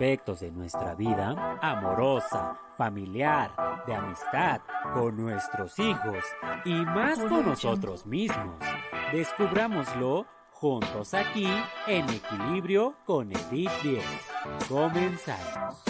aspectos de nuestra vida, amorosa, familiar, de amistad, con nuestros hijos y más con nosotros mismos. Descubrámoslo juntos aquí en Equilibrio con Edith 10. Comenzamos.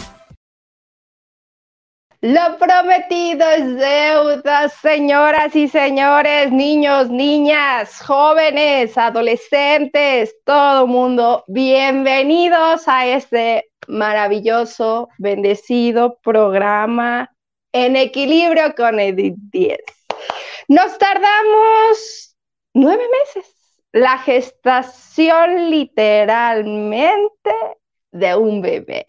Lo prometido es deuda, señoras y señores, niños, niñas, jóvenes, adolescentes, todo mundo. Bienvenidos a este maravilloso, bendecido programa en equilibrio con Edith 10. Nos tardamos nueve meses. La gestación literalmente de un bebé.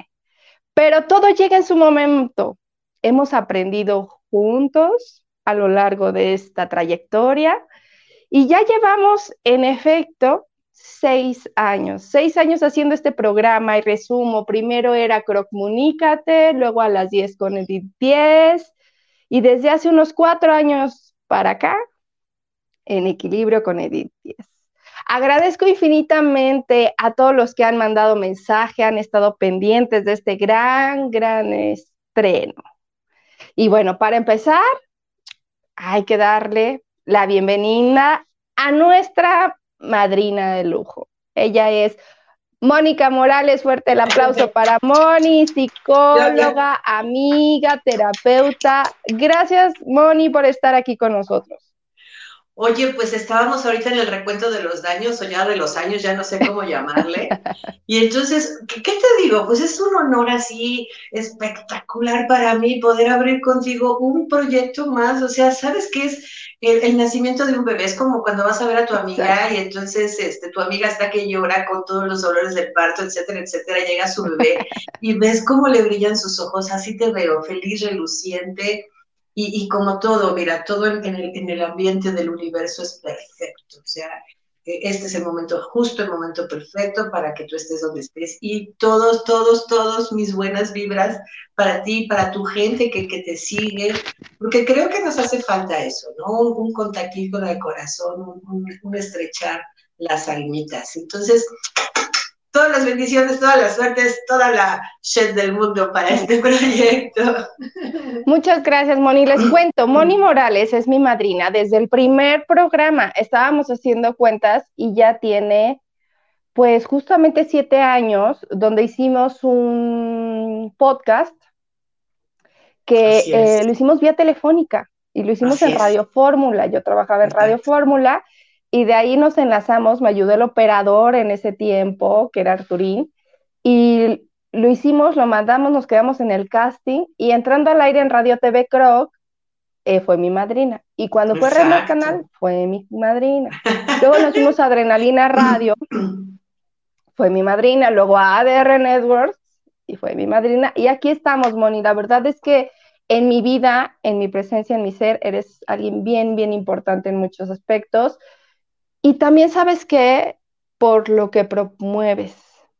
Pero todo llega en su momento hemos aprendido juntos a lo largo de esta trayectoria y ya llevamos, en efecto, seis años, seis años haciendo este programa y resumo, primero era Crocmunícate, luego a las 10 con Edith 10 y desde hace unos cuatro años para acá, en equilibrio con Edith 10. Agradezco infinitamente a todos los que han mandado mensaje, han estado pendientes de este gran, gran estreno. Y bueno, para empezar, hay que darle la bienvenida a nuestra madrina de lujo. Ella es Mónica Morales, fuerte el aplauso para Moni, psicóloga, amiga, terapeuta. Gracias, Moni, por estar aquí con nosotros. Oye, pues estábamos ahorita en el recuento de los daños o ya de los años, ya no sé cómo llamarle. Y entonces, ¿qué, te digo? Pues es un honor así espectacular para mí poder abrir contigo un proyecto más. O sea, ¿sabes qué es el, nacimiento de un bebé? Es como cuando vas a ver a tu amiga y entonces este, tu amiga está que llora con todos los dolores del parto, etcétera, etcétera. Llega su bebé y ves cómo le brillan sus ojos. Así te veo, feliz, reluciente y, como todo, mira, todo en, el, en, el, ambiente del universo es perfecto. O sea, e, este es el momento justo, el momento perfecto para que tú estés donde estés. Y todos, todos, todos mis buenas vibras para ti, para tu gente que, que te sigue, porque creo que nos hace falta eso, ¿no? Un, un con el corazón, un, un estrechar las almitas. Entonces, todas las bendiciones, todas las suertes, toda la shit del mundo para este proyecto. Muchas gracias, Moni. Les cuento, Moni Morales es mi madrina. Desde el primer programa estábamos haciendo cuentas y ya tiene, pues, justamente siete años, donde hicimos un podcast que eh, lo hicimos vía telefónica y lo hicimos en Radio Fórmula. Yo trabajaba en Radio Fórmula y de ahí nos enlazamos, me ayudó el operador en ese tiempo, que era Arturín, y lo hicimos, lo mandamos, nos quedamos en el casting, y entrando al aire en Radio TV Croc, eh, fue mi madrina. Y cuando fue Real Canal, fue mi madrina. Luego nos fuimos a Adrenalina Radio, fue mi madrina. Luego a ADR Networks, y fue mi madrina. Y aquí estamos, Moni. La verdad es que en mi vida, en mi presencia, en mi ser, eres alguien bien, bien importante en muchos aspectos. Y también sabes que por lo que promueves,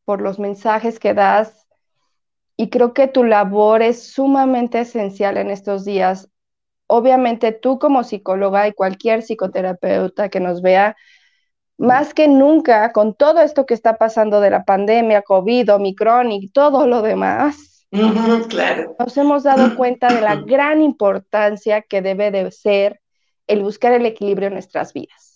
por los mensajes que das, y creo que tu labor es sumamente esencial en estos días. Obviamente tú como psicóloga y cualquier psicoterapeuta que nos vea, más que nunca, con todo esto que está pasando de la pandemia, COVID, Omicron y todo lo demás, claro. nos hemos dado cuenta de la gran importancia que debe de ser el buscar el equilibrio en nuestras vidas.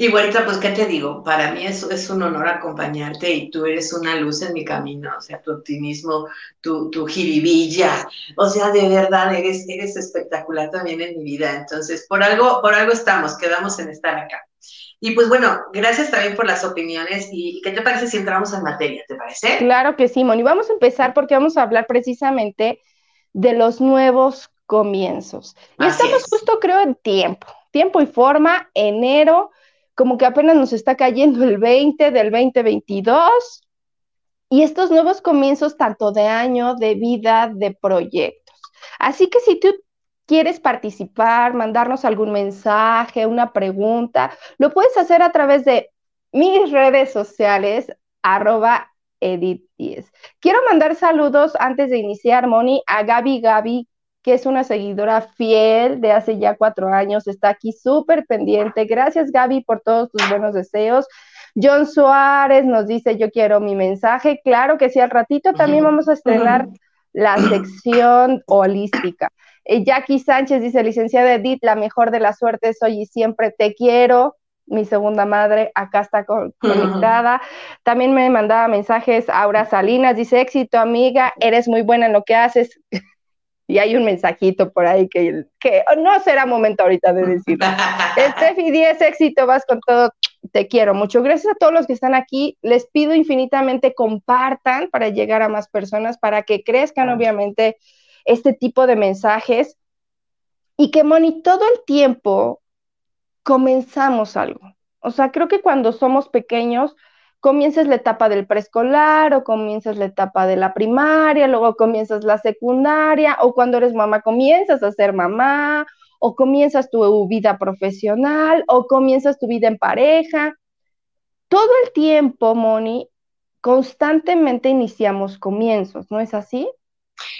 Y Güerita, pues, ¿qué te digo? Para mí es, es un honor acompañarte y tú eres una luz en mi camino, o sea, tu optimismo, tu, tu jiribilla, o sea, de verdad, eres, eres espectacular también en mi vida. Entonces, por algo, por algo estamos, quedamos en estar acá. Y pues bueno, gracias también por las opiniones. ¿Y qué te parece si entramos en materia? ¿Te parece? Claro que sí, Moni. Vamos a empezar porque vamos a hablar precisamente de los nuevos comienzos. Y estamos justo, creo, en tiempo, tiempo y forma, enero como que apenas nos está cayendo el 20 del 2022 y estos nuevos comienzos tanto de año, de vida, de proyectos. Así que si tú quieres participar, mandarnos algún mensaje, una pregunta, lo puedes hacer a través de mis redes sociales, arroba edit Quiero mandar saludos antes de iniciar, Moni, a Gaby Gaby que es una seguidora fiel de hace ya cuatro años, está aquí súper pendiente. Gracias, Gaby, por todos tus buenos deseos. John Suárez nos dice, yo quiero mi mensaje. Claro que sí, al ratito también vamos a estrenar la sección holística. Eh, Jackie Sánchez dice, licenciada Edith, la mejor de las suertes hoy y siempre te quiero. Mi segunda madre acá está conectada. También me mandaba mensajes Aura Salinas, dice, éxito amiga, eres muy buena en lo que haces y hay un mensajito por ahí que, que no será momento ahorita de decir. Steffi 10, éxito, vas con todo, te quiero mucho. Gracias a todos los que están aquí, les pido infinitamente compartan para llegar a más personas, para que crezcan obviamente este tipo de mensajes y que, Moni, todo el tiempo comenzamos algo. O sea, creo que cuando somos pequeños, comienzas la etapa del preescolar o comienzas la etapa de la primaria, luego comienzas la secundaria o cuando eres mamá comienzas a ser mamá o comienzas tu vida profesional o comienzas tu vida en pareja. Todo el tiempo, Moni, constantemente iniciamos comienzos, ¿no es así?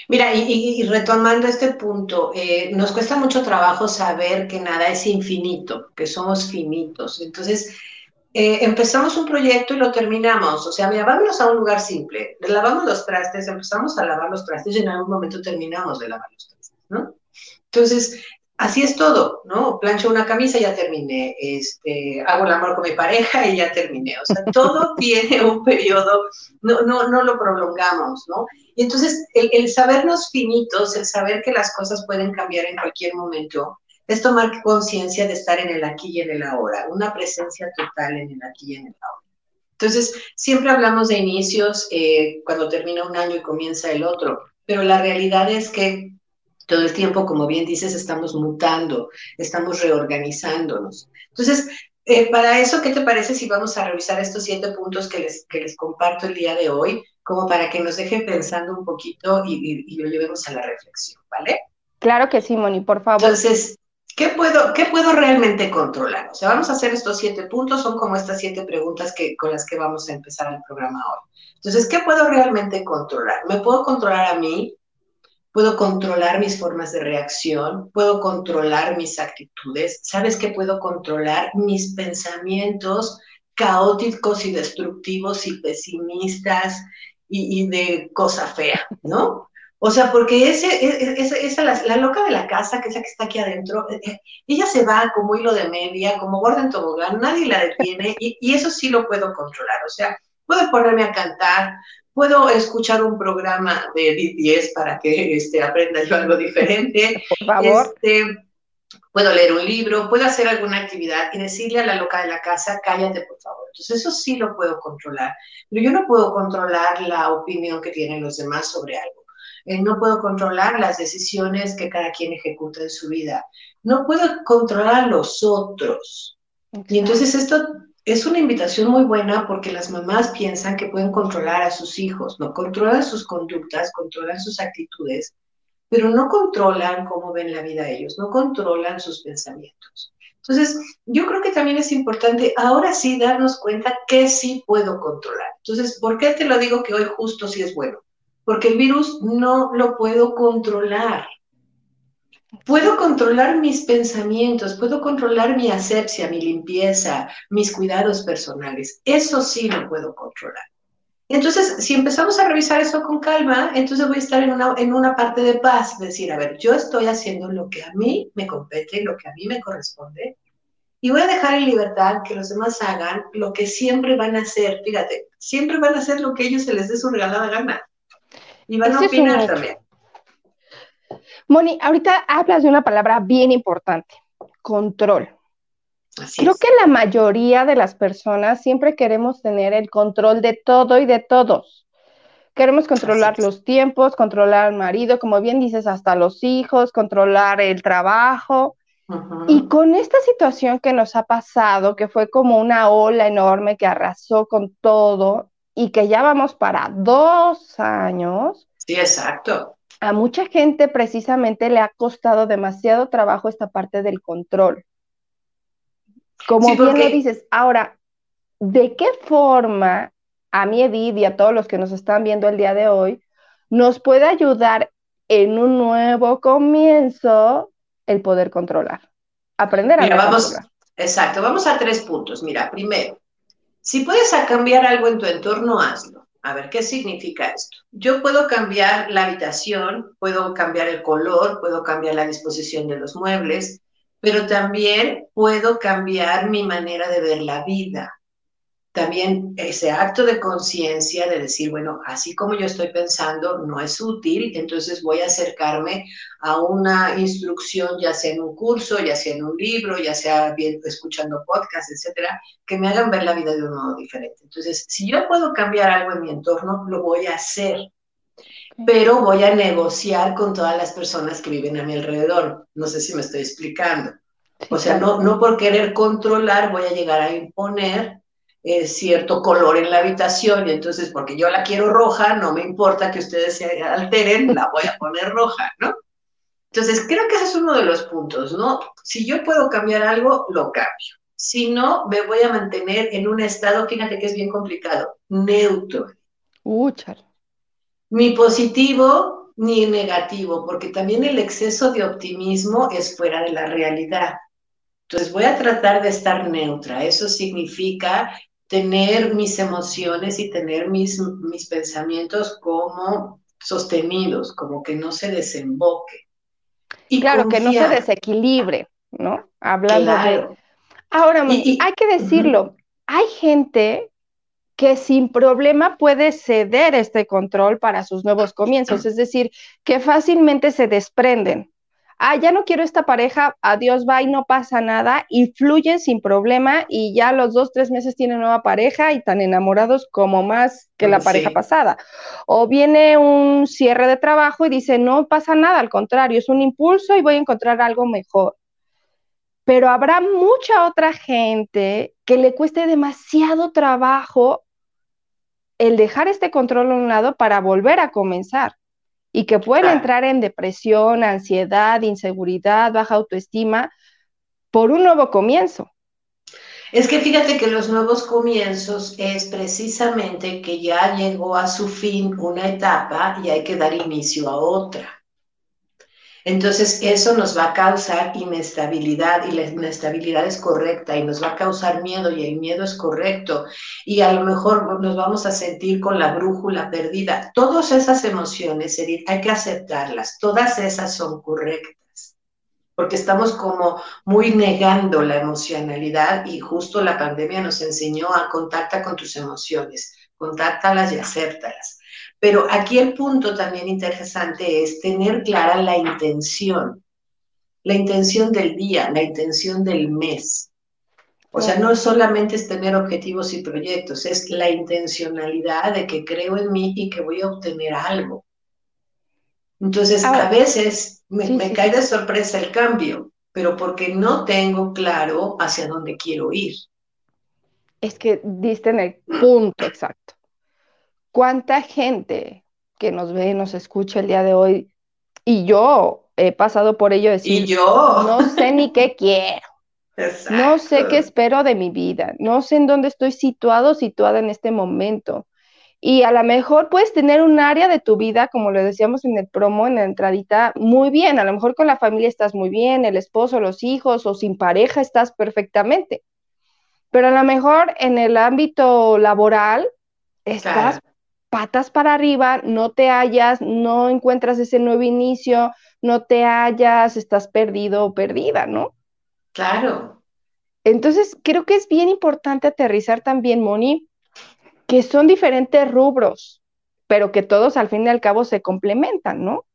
Mira, y, retomando este punto, eh, nos cuesta mucho trabajo saber que nada es infinito, que somos finitos. Entonces, eh, empezamos un proyecto y lo terminamos. O sea, mira, vámonos a un lugar simple. Lavamos los trastes, empezamos a lavar los trastes y en algún momento terminamos de lavar los trastes, ¿no? Entonces, así es todo, ¿no? Plancho una camisa y ya terminé. Este, hago el amor con mi pareja y ya terminé. O sea, todo tiene un periodo, no, no, no lo prolongamos, ¿no? Y entonces, el, el sabernos finitos, el saber que las cosas pueden cambiar en cualquier momento, es tomar conciencia de estar en el aquí y en el ahora, una presencia total en el aquí y en el ahora. Entonces, siempre hablamos de inicios eh, cuando termina un año y comienza el otro, pero la realidad es que todo el tiempo, como bien dices, estamos mutando, estamos reorganizándonos. Entonces, eh, para eso, ¿qué te parece si vamos a revisar estos siete puntos que les, que les comparto el día de hoy, como para que nos dejen pensando un poquito y, y lo llevemos a la reflexión, ¿vale? Claro que sí, Moni, por favor. Entonces, ¿Qué puedo, ¿Qué puedo realmente controlar? O sea, vamos a hacer estos siete puntos, son como estas siete preguntas que, con las que vamos a empezar el programa hoy. Entonces, ¿qué puedo realmente controlar? ¿Me puedo controlar a mí? ¿Puedo controlar mis formas de reacción? ¿Puedo controlar mis actitudes? ¿Sabes qué puedo controlar? Mis pensamientos caóticos y destructivos y pesimistas y, y de cosa fea, ¿no? O sea, porque ese, e, e, esa, la, loca de la casa, que es la que está aquí adentro, eh, eh, ella se va como hilo de media, como gorda en tobogán, nadie la detiene y, y, eso sí lo puedo controlar. O sea, puedo ponerme a cantar, puedo escuchar un programa de 10 para que este, aprenda yo algo diferente. Por favor. Este, puedo leer un libro, puedo hacer alguna actividad y decirle a la loca de la casa, cállate por favor. Entonces eso sí lo puedo controlar, pero yo no puedo controlar la opinión que tienen los demás sobre algo. Eh, no puedo controlar las decisiones que cada quien ejecuta en su vida, no puedo controlar a los otros. Y entonces esto es una invitación muy buena porque las mamás piensan que pueden controlar a sus hijos, no controlan sus conductas, controlan sus actitudes, pero no controlan cómo ven la vida ellos, no controlan sus pensamientos. Entonces, yo creo que también es importante ahora sí darnos cuenta que sí puedo controlar. Entonces, ¿por qué te lo digo que hoy justo sí es bueno? Porque el virus no lo puedo controlar. Puedo controlar mis pensamientos, puedo controlar mi asepsia, mi limpieza, mis cuidados personales. Eso sí lo puedo controlar. Entonces, si empezamos a revisar eso con calma, entonces voy a estar en una, en una parte de paz, decir, a ver, yo estoy haciendo lo que a mí me compete, lo que a mí me corresponde, y voy a dejar en libertad que los demás hagan lo que siempre van a hacer. Fíjate, siempre van a hacer lo que ellos se les dé su regalada gana. Y van a opinar también. Moni, ahorita hablas de una palabra bien importante, control. Creo que la mayoría de las personas siempre queremos tener el control de todo y de todos. Queremos controlar los tiempos, controlar al marido, como bien dices, hasta los hijos, controlar el trabajo. Y con esta situación que nos ha pasado, que fue como una ola enorme que arrasó con todo y que ya vamos para dos años. Sí, exacto. A mucha gente precisamente le ha costado demasiado trabajo esta parte del control. Como bien lo dices, ahora, ¿de qué forma a mi Edith y a todos los que nos están viendo el día de hoy nos puede ayudar en un nuevo comienzo el poder controlar? Aprender a Mira, vamos, Exacto, vamos a tres puntos. Mira, primero, si puedes cambiar algo en tu entorno, hazlo. A ver, ¿qué significa esto? Yo puedo cambiar la habitación, puedo cambiar el color, puedo cambiar la disposición de los muebles, pero también puedo cambiar mi manera de ver la vida. También ese acto de conciencia de decir, bueno, así como yo estoy pensando, no es útil, entonces voy a acercarme a una instrucción, ya sea en un curso, ya sea en un libro, ya sea escuchando podcasts, etcétera, que me hagan ver la vida de un modo diferente. Entonces, si yo puedo cambiar algo en mi entorno, lo voy a hacer pero voy a negociar con todas las personas que viven a mi alrededor. No sé si me estoy explicando. O sea, no, no por querer controlar voy a llegar a imponer eh, cierto color en la habitación y entonces porque yo la quiero roja, no me importa que ustedes se alteren, la voy a poner roja, ¿no? Entonces, creo que ese es uno de los puntos, ¿no? Si yo puedo cambiar algo, lo cambio. Si no, me voy a mantener en un estado, fíjate que es bien complicado, neutro. Uh, ni positivo ni negativo, porque también el exceso de optimismo es fuera de la realidad. Entonces voy a tratar de estar neutra. Eso significa tener mis emociones y tener mis, mis pensamientos como sostenidos, como que no se desemboque. Y claro, que no se desequilibre, ¿no? Hablando de... Ahora, hay que decirlo, hay gente que sin problema puede ceder este control para sus nuevos comienzos, es decir, que fácilmente se desprenden. Ah, ya no quiero esta pareja, adiós, va y no pasa nada, y fluyen sin problema y ya los dos, tres meses tienen nueva pareja y tan enamorados como más que la pareja pasada. O viene un cierre de trabajo y dice, no pasa nada, al contrario, es un impulso y voy a encontrar algo mejor pero habrá mucha otra gente que le cueste demasiado trabajo el dejar este control a un lado para volver a comenzar y que pueden entrar en depresión, ansiedad, inseguridad, baja autoestima por un nuevo comienzo. Es que fíjate que los nuevos comienzos es precisamente que ya llegó a su fin una etapa y hay que dar inicio a otra. Entonces, eso nos va a causar inestabilidad y la inestabilidad es correcta y nos va a causar miedo y el miedo es correcto y a lo mejor nos vamos a sentir con la brújula perdida. Todas esas emociones, Edith, hay que aceptarlas. Todas esas son correctas porque estamos como muy negando la emocionalidad y justo la pandemia nos enseñó a contactar con tus emociones, contáctalas y acéptalas. Pero aquí el punto también interesante es tener clara la intención, la intención del día, la intención del mes. O sea, no solamente es tener objetivos y proyectos, es la intencionalidad de que creo en mí y que voy a obtener algo. Entonces, a veces me, cae de sorpresa el cambio, pero porque no tengo claro hacia dónde quiero ir. Es que diste en el punto exacto. ¿Cuánta gente que nos ve, nos escucha el día de hoy, y yo he pasado por ello decir, yo? no sé ni qué quiero, no sé qué espero de mi vida, no sé en dónde estoy situado, situada en este momento. Y a lo mejor puedes tener un área de tu vida, como lo decíamos en el promo, en la entradita, muy bien. A lo mejor con la familia estás muy bien, el esposo, los hijos o sin pareja estás perfectamente. Pero a lo mejor en el ámbito laboral estás patas para arriba, no te hallas, no encuentras ese nuevo inicio, no te hallas, estás perdido o perdida, ¿no? Claro. Entonces, creo que es bien importante aterrizar también, Moni, que son diferentes rubros, pero que todos al fin y al cabo se complementan, ¿no?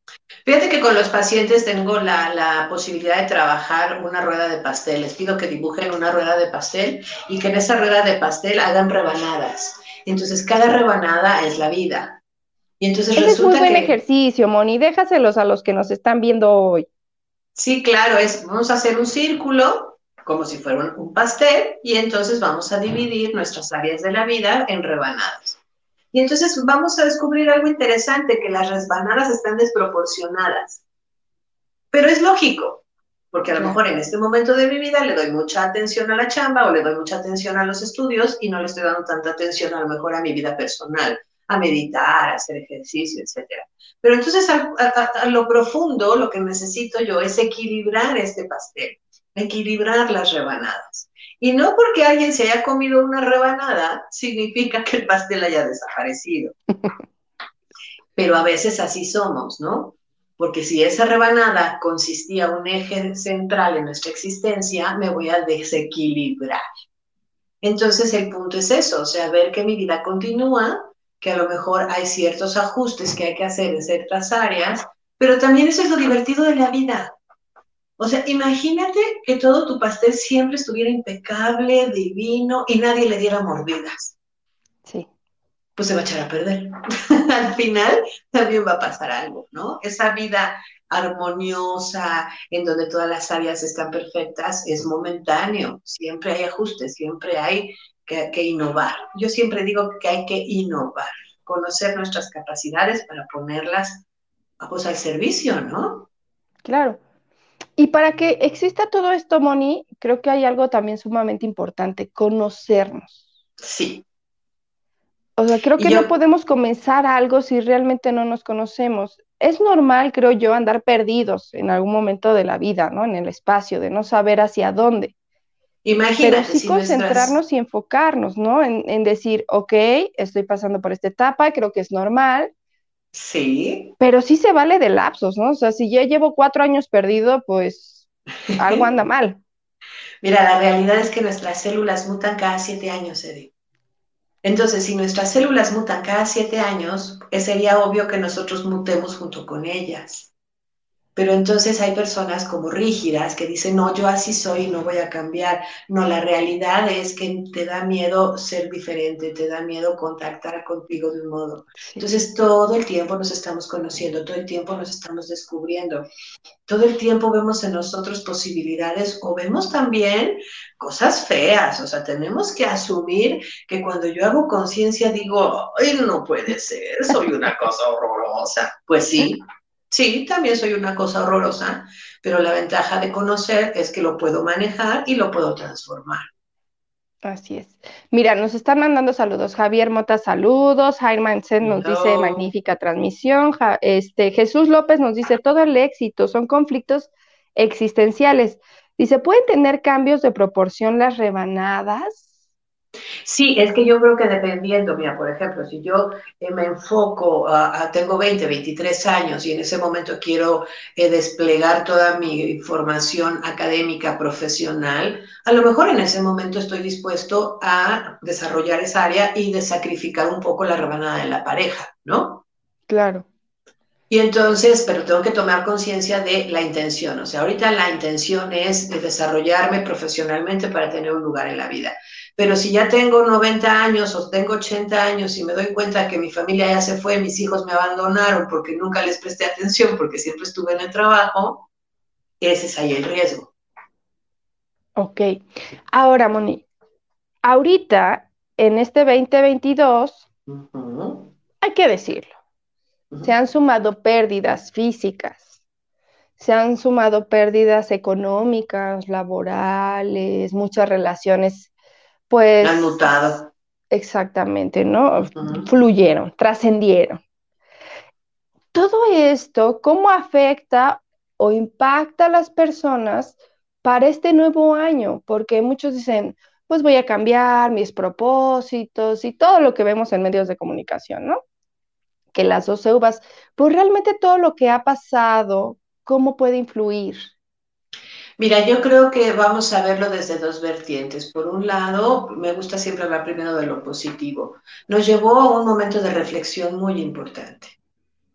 Fíjate que con los pacientes tengo la, posibilidad de trabajar una rueda de pastel. Les pido que dibujen una rueda de pastel y que en esa rueda de pastel hagan rebanadas. Entonces, cada rebanada es la vida. Y entonces es muy buen ejercicio, Moni. Déjaselos a los que nos están viendo hoy. Sí, claro, es, vamos a hacer un círculo como si fuera un pastel y entonces vamos a dividir nuestras áreas de la vida en rebanadas. Y entonces vamos a descubrir algo interesante, que las rebanadas están desproporcionadas. Pero es lógico, porque a lo mejor en este momento de mi vida le doy mucha atención a la chamba o le doy mucha atención a los estudios y no le estoy dando tanta atención a lo mejor a mi vida personal, a meditar, a hacer ejercicio, etc. Pero entonces a, lo profundo lo que necesito yo es equilibrar este pastel, equilibrar las rebanadas. Y no porque alguien se haya comido una rebanada significa que el pastel haya desaparecido. Pero a veces así somos, ¿no? Porque si esa rebanada consistía un eje central en nuestra existencia, me voy a desequilibrar. Entonces el punto es eso, o sea, ver que mi vida continúa, que a lo mejor hay ciertos ajustes que hay que hacer en ciertas áreas, pero también eso es lo divertido de la vida. O sea, imagínate que todo tu pastel siempre estuviera impecable, divino y nadie le diera mordidas. Pues se va a echar a perder. Al final también va a pasar algo, ¿no? Esa vida armoniosa, en donde todas las áreas están perfectas, es momentáneo. Siempre hay ajustes, siempre hay que, innovar. Yo siempre digo que hay que innovar, conocer nuestras capacidades para ponerlas pues, al servicio, ¿no? Claro. Y para que exista todo esto, Moni, creo que hay algo también sumamente importante, conocernos. Sí. O sea, creo que no podemos comenzar algo si realmente no nos conocemos. Es normal, creo yo, andar perdidos en algún momento de la vida, ¿no? En el espacio, de no saber hacia dónde. Imagínate. Pero sí concentrarnos y enfocarnos, ¿no? En, en, decir, ok, estoy pasando por esta etapa, creo que es normal, Sí. Pero sí se vale de lapsos, ¿no? O sea, si ya llevo cuatro años perdido, pues algo anda mal. Mira, la realidad es que nuestras células mutan cada siete años, Eddie. Entonces, si nuestras células mutan cada siete años, eh, sería obvio que nosotros mutemos junto con ellas. Pero entonces hay personas como rígidas que dicen, no, yo así soy y no voy a cambiar. No, la realidad es que te da miedo ser diferente, te da miedo contactar contigo de un modo. Entonces todo el tiempo nos estamos conociendo, todo el tiempo nos estamos descubriendo, todo el tiempo vemos en nosotros posibilidades o vemos también cosas feas. O sea, tenemos que asumir que cuando yo hago conciencia digo, ay, no puede ser, soy una cosa horrorosa. Pues sí, Sí, también soy una cosa horrorosa, pero la ventaja de conocer es que lo puedo manejar y lo puedo transformar. Así es. Mira, nos están mandando saludos. Javier Mota, saludos. Jaime nos dice magnífica transmisión. este, Jesús López nos dice todo el éxito, son conflictos existenciales. Dice, ¿pueden tener cambios de proporción las rebanadas? Sí, es que yo creo que dependiendo, mira, por ejemplo, si yo eh, me enfoco, a, tengo 20, 23 años y en ese momento quiero eh, desplegar toda mi formación académica, profesional, a lo mejor en ese momento estoy dispuesto a desarrollar esa área y de sacrificar un poco la rebanada de la pareja, ¿no? Claro. Y entonces, pero tengo que tomar conciencia de la intención. O sea, ahorita la intención es de desarrollarme profesionalmente para tener un lugar en la vida. Pero si ya tengo 90 años o tengo 80 años y me doy cuenta que mi familia ya se fue, mis hijos me abandonaron porque nunca les presté atención, porque siempre estuve en el trabajo, ese es ahí el riesgo. Ok. Ahora, Moni, ahorita, en este 2022, hay que decirlo, se han sumado pérdidas físicas, se han sumado pérdidas económicas, laborales, muchas relaciones pues... Han mutado. Exactamente, ¿no? Fluyeron, trascendieron. Todo esto, ¿cómo afecta o impacta a las personas para este nuevo año? Porque muchos dicen, pues voy a cambiar mis propósitos y todo lo que vemos en medios de comunicación, ¿no? Que las dos uvas, pues realmente todo lo que ha pasado, ¿cómo puede influir? Mira, yo creo que vamos a verlo desde dos vertientes. Por un lado, me gusta siempre hablar primero de lo positivo. Nos llevó a un momento de reflexión muy importante.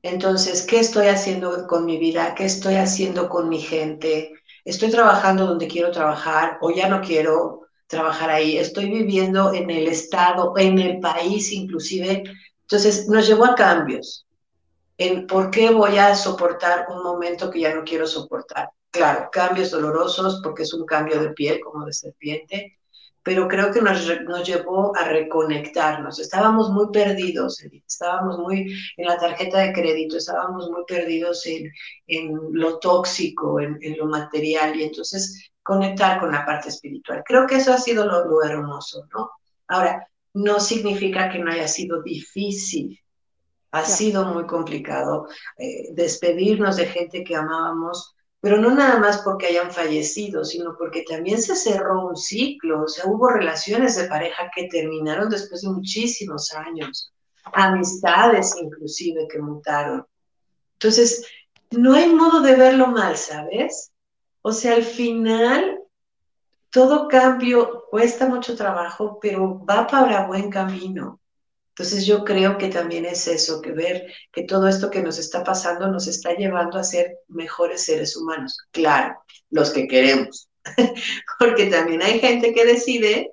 Entonces, ¿qué estoy haciendo con mi vida? ¿Qué estoy haciendo con mi gente? ¿Estoy trabajando donde quiero trabajar o ya no quiero trabajar ahí? ¿Estoy viviendo en el estado, en el país inclusive? Entonces, nos llevó a cambios en por qué voy a soportar un momento que ya no quiero soportar claro, cambios dolorosos porque es un cambio de piel como de serpiente, pero creo que nos, nos llevó a reconectarnos. Estábamos muy perdidos, estábamos muy en la tarjeta de crédito, estábamos muy perdidos en, en lo tóxico, en, en, lo material, y entonces conectar con la parte espiritual. Creo que eso ha sido lo, lo hermoso, ¿no? Ahora, no significa que no haya sido difícil. Ha sido muy complicado eh, despedirnos de gente que amábamos, pero no nada más porque hayan fallecido, sino porque también se cerró un ciclo, o sea, hubo relaciones de pareja que terminaron después de muchísimos años, amistades inclusive que mutaron. Entonces, no hay modo de verlo mal, ¿sabes? O sea, al final, todo cambio cuesta mucho trabajo, pero va para buen camino. Entonces yo creo que también es eso, que ver que todo esto que nos está pasando nos está llevando a ser mejores seres humanos. Claro, los que queremos, porque también hay gente que decide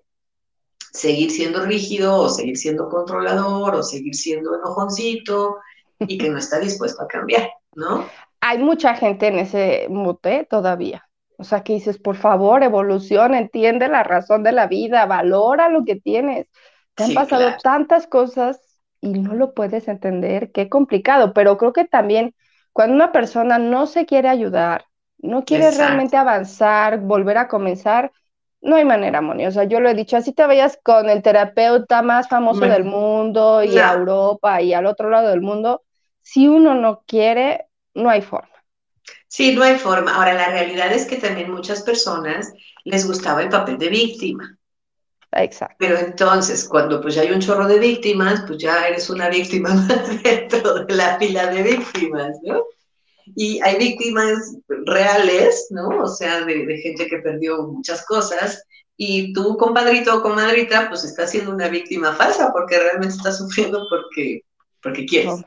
seguir siendo rígido o seguir siendo controlador o seguir siendo enojoncito y que no está dispuesto a cambiar, ¿no? Hay mucha gente en ese mute todavía. O sea, que dices, por favor, evoluciona, entiende la razón de la vida, valora lo que tienes. Te han pasado tantas cosas y no lo puedes entender, qué complicado, pero creo que también cuando una persona no se quiere ayudar, no quiere realmente avanzar, volver a comenzar, no hay manera, Moni. O sea, yo lo he dicho, así te vayas con el terapeuta más famoso del mundo y a Europa y al otro lado del mundo, si uno no quiere, no hay forma. Sí, no hay forma. Ahora, la realidad es que también muchas personas les gustaba el papel de víctima. Exacto. Pero entonces, cuando pues ya hay un chorro de víctimas, pues ya eres una víctima más dentro de la fila de víctimas, ¿no? Y hay víctimas reales, ¿no? O sea, de, gente que perdió muchas cosas, y tú, compadrito o comadrita, pues estás siendo una víctima falsa porque realmente estás sufriendo porque, porque quieres.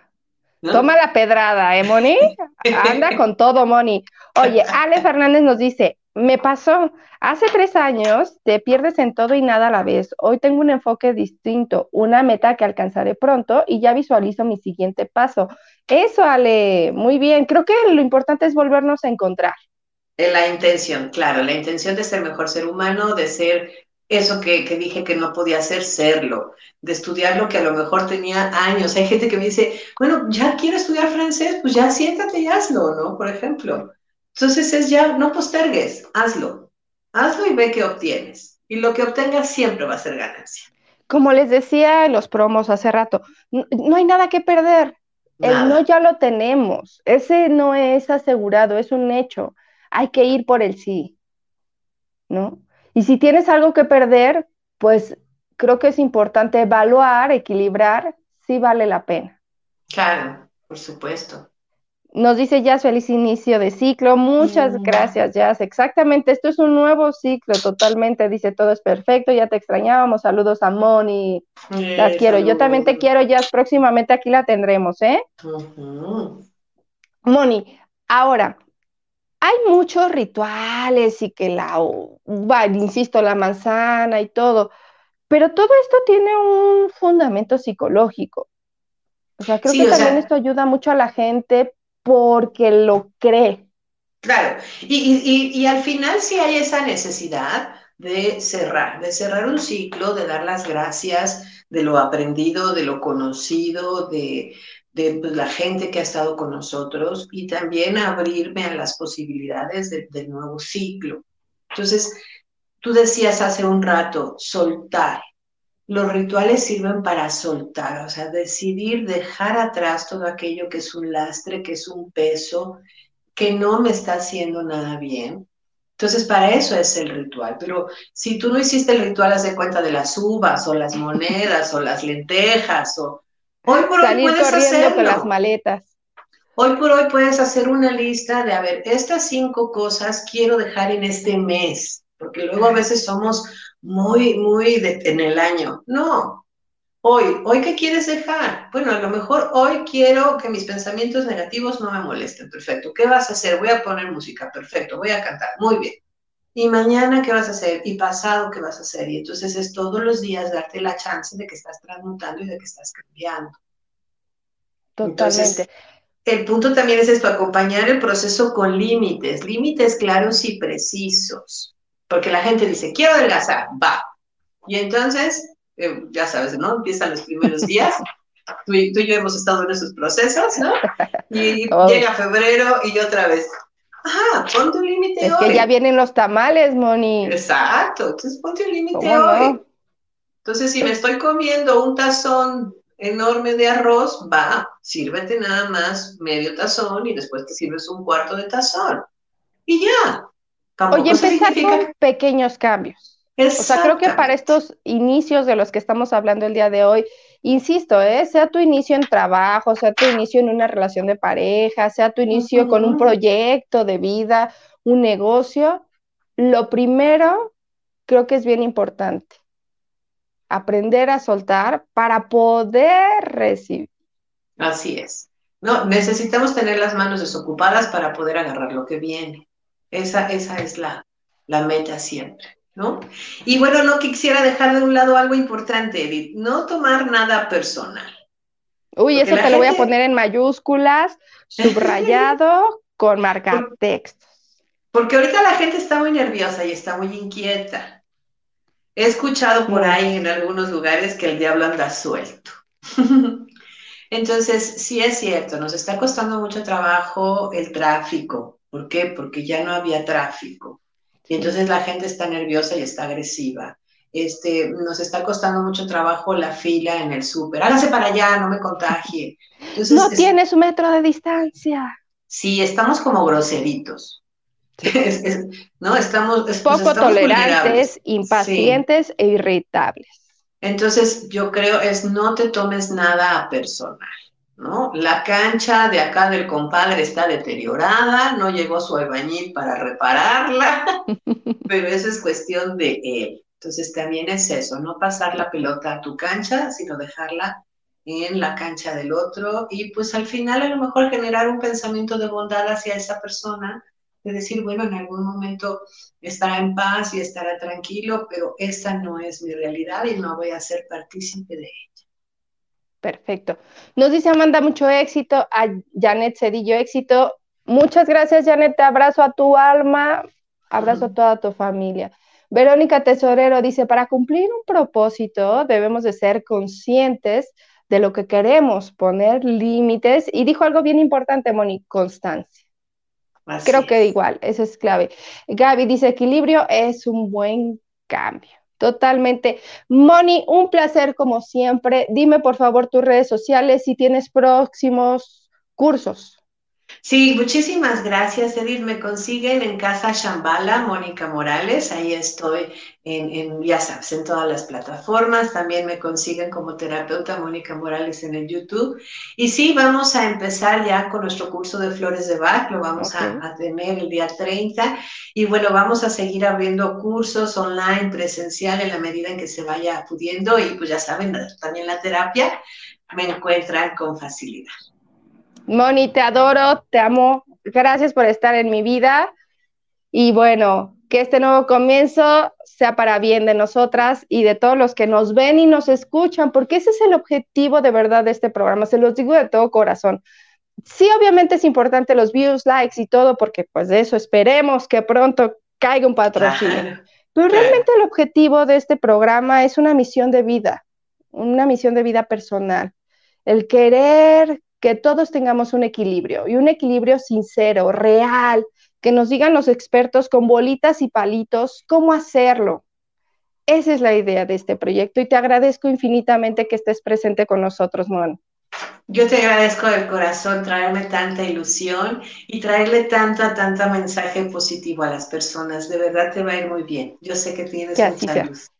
Toma la pedrada, ¿eh, Moni? Anda con todo, Moni. Oye, Ale Fernández nos dice, me pasó, hace tres años te pierdes en todo y nada a la vez. Hoy tengo un enfoque distinto, una meta que alcanzaré pronto y ya visualizo mi siguiente paso. Eso, Ale, muy bien. Creo que lo importante es volvernos a encontrar. La intención, claro, la intención de ser mejor ser humano, de ser eso que, que, dije que no podía hacer, serlo, de estudiar lo que a lo mejor tenía años. Hay gente que me dice, bueno, ya quiero estudiar francés, pues ya siéntate y hazlo, ¿no? Por ejemplo. Entonces es ya, no postergues, hazlo, hazlo y ve qué obtienes. Y lo que obtengas siempre va a ser ganancia. Como les decía en los promos hace rato, no, hay nada que perder. El no ya lo tenemos. Ese no es asegurado, es un hecho. Hay que ir por el sí. ¿No? Y si tienes algo que perder, pues creo que es importante evaluar, equilibrar si vale la pena. Claro, por supuesto. Nos dice Jazz, feliz inicio de ciclo. Muchas mm. gracias, Jazz. Exactamente, esto es un nuevo ciclo totalmente. Dice, todo es perfecto, ya te extrañábamos. Saludos a Moni. Las quiero. Yo también te quiero, Jazz. Próximamente aquí la tendremos, ¿eh? Moni, ahora, hay muchos rituales y que la, insisto, la manzana y todo, pero todo esto tiene un fundamento psicológico. O sea, creo que también esto ayuda mucho a la gente porque lo cree. Claro, y, al final sí hay esa necesidad de cerrar, de cerrar un ciclo, de dar las gracias de lo aprendido, de lo conocido, de, pues, la gente que ha estado con nosotros y también abrirme a las posibilidades del nuevo ciclo. Entonces, tú decías hace un rato, soltar los rituales sirven para soltar, o sea, decidir dejar atrás todo aquello que es un lastre, que es un peso, que no me está haciendo nada bien. Entonces, para eso es el ritual. Pero si tú no hiciste el ritual, haz de cuenta de las uvas o las monedas o las lentejas o... Hoy por hoy puedes hacerlo. con las maletas. hoy por hoy puedes hacer una lista de, a ver, estas cinco cosas quiero dejar en este mes, porque luego a veces somos muy, muy en el año. No, hoy, hoy qué quieres dejar? Bueno, a lo mejor hoy quiero que mis pensamientos negativos no me molesten. Perfecto. ¿Qué vas a hacer? Voy a poner música. Perfecto. Voy a cantar. Muy bien. ¿Y mañana qué vas a hacer? ¿Y pasado qué vas a hacer? Y entonces es todos los días darte la chance de que estás transmutando y de que estás cambiando. Totalmente. el punto también es esto, acompañar el proceso con límites, límites claros y precisos. Porque la gente dice, quiero adelgazar, va. Y entonces, eh, ya sabes, ¿no? Empiezan los primeros días. Tú y, yo hemos estado en esos procesos, ¿no? Y oh. llega febrero y otra vez, Ajá, ponte un límite hoy. Es que ya vienen los tamales, Moni. Exacto, entonces ponte un límite hoy. Entonces, si me estoy comiendo un tazón enorme de arroz, va, sírvete nada más medio tazón y después te sirves un cuarto de tazón. Y ya. Oye, empezar con pequeños cambios. O sea, creo que para estos inicios de los que estamos hablando el día de hoy, insisto, ¿eh? sea tu inicio en trabajo, sea tu inicio en una relación de pareja, sea tu inicio con un proyecto de vida, un negocio, lo primero creo que es bien importante, aprender a soltar para poder recibir. Así es. No, necesitamos tener las manos desocupadas para poder agarrar lo que viene. Esa, esa es la, la meta siempre. ¿no? Y bueno, no quisiera dejar de un lado algo importante, Edith, no tomar nada personal. Uy, eso te lo voy a poner en mayúsculas, subrayado, con marcar textos. Porque ahorita la gente está muy nerviosa y está muy inquieta. He escuchado por ahí en algunos lugares que el diablo anda suelto. Entonces, sí es cierto, nos está costando mucho trabajo el tráfico. ¿Por qué? Porque ya no había tráfico. Y entonces la gente está nerviosa y está agresiva. Este, nos está costando mucho trabajo la fila en el súper. Hágase para allá, no me contagie. no tienes un metro de distancia. Sí, estamos como groseritos. no, estamos pues, poco tolerantes, impacientes e irritables. Entonces, yo creo es no te tomes nada personal. ¿No? La cancha de acá del compadre está deteriorada, no llegó su albañil para repararla, pero eso es cuestión de él. Entonces también es eso, no pasar la pelota a tu cancha, sino dejarla en la cancha del otro y pues al final a lo mejor generar un pensamiento de bondad hacia esa persona, de decir, bueno, en algún momento estará en paz y estará tranquilo, pero esa no es mi realidad y no voy a ser partícipe de ella. Perfecto. Nos dice Amanda mucho éxito, a Janet Cedillo éxito. Muchas gracias, Janet. Te abrazo a tu alma, abrazo a toda tu familia. Verónica Tesorero dice, para cumplir un propósito debemos de ser conscientes de lo que queremos, poner límites. Y dijo algo bien importante, Moni, constancia. Creo que igual, eso es clave. Gaby dice, equilibrio es un buen cambio. Totalmente. Moni, un placer como siempre. Dime por favor tus redes sociales si tienes próximos cursos. Sí, muchísimas gracias, Edith. Me consiguen en Casa Shambhala, Mónica Morales. Ahí estoy en, en, ya sabes, en todas las plataformas. También me consiguen como terapeuta Mónica Morales en el YouTube. Y sí, vamos a empezar ya con nuestro curso de flores de Bach. Lo vamos a, a, tener el día 30. Y bueno, vamos a seguir abriendo cursos online, presencial, en la medida en que se vaya pudiendo. Y pues ya saben, también la terapia me encuentran con facilidad. Moni, te adoro, te amo. Gracias por estar en mi vida. Y bueno, que este nuevo comienzo sea para bien de nosotras y de todos los que nos ven y nos escuchan, porque ese es el objetivo de verdad de este programa. Se los digo de todo corazón. Sí, obviamente es importante los views, likes y todo, porque pues de eso esperemos que pronto caiga un patrocinio. Pero realmente el objetivo de este programa es una misión de vida, una misión de vida personal. El querer que todos tengamos un equilibrio y un equilibrio sincero, real, que nos digan los expertos con bolitas y palitos cómo hacerlo. Esa es la idea de este proyecto y te agradezco infinitamente que estés presente con nosotros, Mon. Yo te agradezco del corazón traerme tanta ilusión y traerle tanta, tanta mensaje positivo a las personas. De verdad te va a ir muy bien. Yo sé que tienes mucha luz.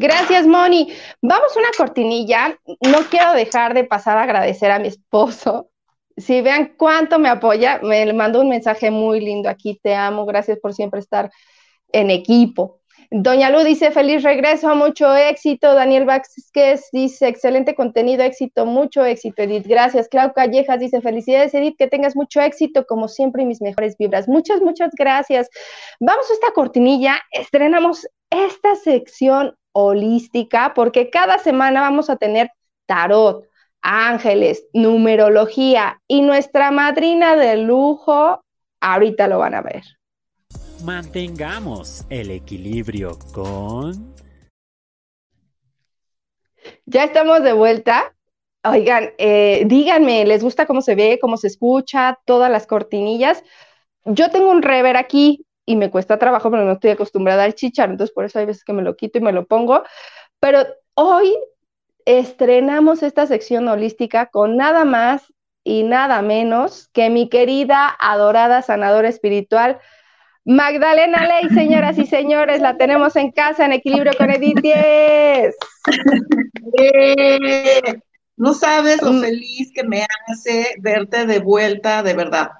Gracias, Moni. Vamos a una cortinilla. No quiero dejar de pasar a agradecer a mi esposo. si vean cuánto me apoya, me mandó un mensaje muy lindo aquí, te amo, gracias por siempre estar en equipo. Doña Lu dice, feliz regreso, mucho éxito. Daniel Vázquez dice, excelente contenido, éxito, mucho éxito, Edith. Gracias. Clau Callejas dice, felicidades, Edith, que tengas mucho éxito, como siempre, y mis mejores vibras. Muchas, muchas gracias. Vamos a esta cortinilla, estrenamos esta sección holística, porque cada semana vamos a tener tarot, ángeles, numerología y nuestra madrina de lujo, ahorita lo van a ver. Mantengamos el equilibrio con... Ya estamos de vuelta. Oigan, eh, díganme, ¿les gusta cómo se ve, cómo se escucha, todas las cortinillas? Yo tengo un rever aquí y me cuesta trabajo, pero no estoy acostumbrada al chichar, entonces por eso hay veces que me lo quito y me lo pongo. Pero hoy estrenamos esta sección holística con nada más y nada menos que mi querida, adorada sanadora espiritual, Magdalena Ley, señoras y señores, la tenemos en casa en equilibrio con Edith 10. Eh, no sabes lo feliz que me hace verte de vuelta, de verdad.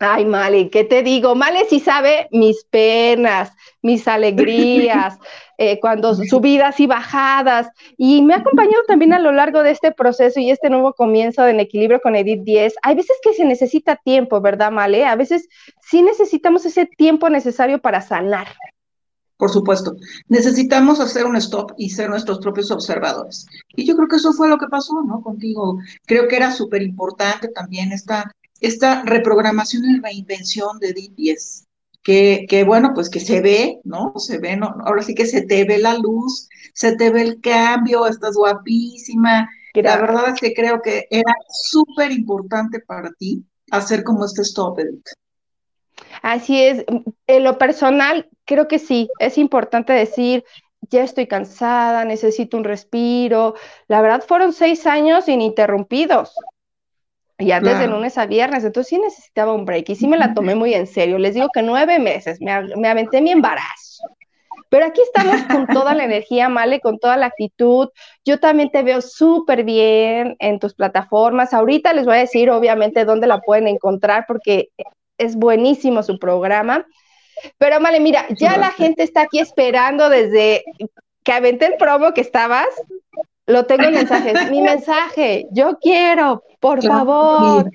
Ay, Male, ¿qué te digo? Male sí sabe mis penas, mis alegrías, eh, cuando subidas y bajadas. Y me ha acompañado también a lo largo de este proceso y este nuevo comienzo en equilibrio con Edith 10. Hay veces que se necesita tiempo, ¿verdad, Male? A veces sí necesitamos ese tiempo necesario para sanar. Por supuesto, necesitamos hacer un stop y ser nuestros propios observadores. Y yo creo que eso fue lo que pasó, ¿no? Contigo. Creo que era súper importante también esta esta reprogramación y reinvención de DPS, que, que bueno, pues que se ve, ¿no? Se ve, ¿no? ahora sí que se te ve la luz, se te ve el cambio, estás guapísima. La verdad es que creo que era súper importante para ti hacer como este stop, Edith. Así es, en lo personal, creo que sí, es importante decir, ya estoy cansada, necesito un respiro. La verdad, fueron seis años ininterrumpidos. Y antes de lunes a viernes, entonces sí necesitaba un break y sí me la tomé muy en serio. Les digo que nueve meses, me, me aventé mi embarazo. Pero aquí estamos con toda la energía, Male, con toda la actitud. Yo también te veo súper bien en tus plataformas. Ahorita les voy a decir, obviamente, dónde la pueden encontrar porque es buenísimo su programa. Pero, Male, mira, ya la gente está aquí esperando desde que aventé el promo que estabas. Lo tengo en mensajes. Mi mensaje, yo quiero, por favor.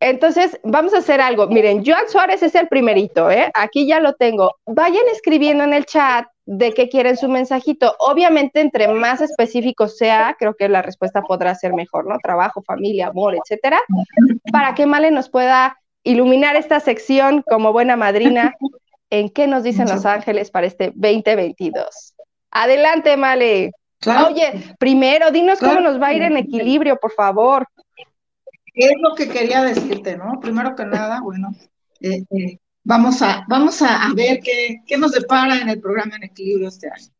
Entonces, vamos a hacer algo. Miren, Joan Suárez es el primerito, ¿eh? Aquí ya lo tengo. Vayan escribiendo en el chat de qué quieren su mensajito. Obviamente, entre más específico sea, creo que la respuesta podrá ser mejor, ¿no? Trabajo, familia, amor, etcétera. Para que Male nos pueda iluminar esta sección como buena madrina en qué nos dicen los ángeles para este 2022. Adelante, Male. Oye, primero, dinos cómo nos va a ir en equilibrio, por favor. Es lo que quería decirte, ¿no? Primero que nada, bueno, eh, eh, vamos, a, vamos a, ver qué, qué, nos depara en el programa en equilibrio este año.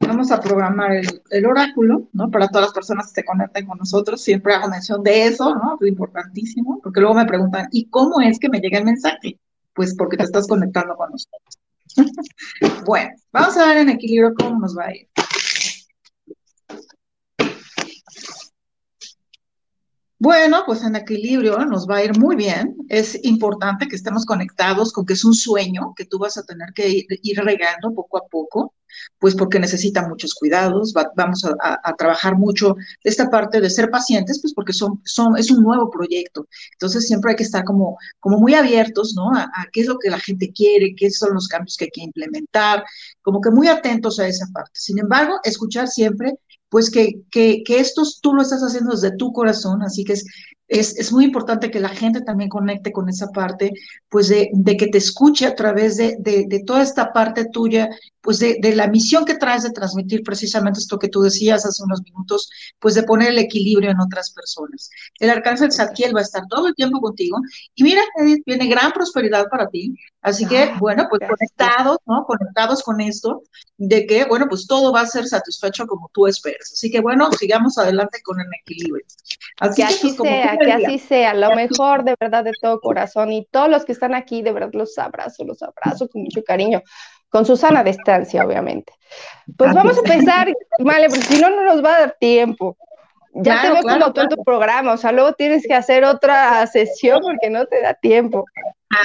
Vamos a programar el, oráculo, ¿no? Para todas las personas que se conecten con nosotros, siempre hago mención de eso, ¿no? Es importantísimo, porque luego me preguntan, ¿y cómo es que me llega el mensaje? Pues porque te estás conectando con nosotros. bueno, vamos a ver en equilibrio cómo nos va a ir. Bueno, pues en equilibrio nos va a ir muy bien. Es importante que estemos conectados con que es un sueño que tú vas a tener que ir, regando poco a poco, pues porque necesita muchos cuidados. vamos a, trabajar mucho esta parte de ser pacientes, pues porque son, es un nuevo proyecto. Entonces siempre hay que estar como, como muy abiertos, ¿no? A, a qué es lo que la gente quiere, qué son los cambios que hay que implementar, como que muy atentos a esa parte. Sin embargo, escuchar siempre pues que, que, que esto tú lo estás haciendo desde tu corazón, así que es es, muy importante que la gente también conecte con esa parte, pues de, que te escuche a través de, toda esta parte tuya, pues de, la misión que traes de transmitir precisamente esto que tú decías hace unos minutos, pues de poner el equilibrio en otras personas. El arcángel Zadkiel va a estar todo el tiempo contigo y mira, Edith, viene gran prosperidad para ti. Así que, ah, bueno, pues conectados, ¿no? Conectados con esto, de que, bueno, pues todo va a ser satisfecho como tú esperas. Así que, bueno, sigamos adelante con el equilibrio. Así que, pues, sea, que así sea, lo mejor de verdad de todo corazón y todos los que están aquí, de verdad los abrazo, los abrazo con mucho cariño, con su sana distancia, obviamente. Pues vamos a empezar, vale, porque si no, no nos va a dar tiempo. Ya te veo como todo tu programa, o sea, luego tienes que hacer otra sesión porque no te da tiempo.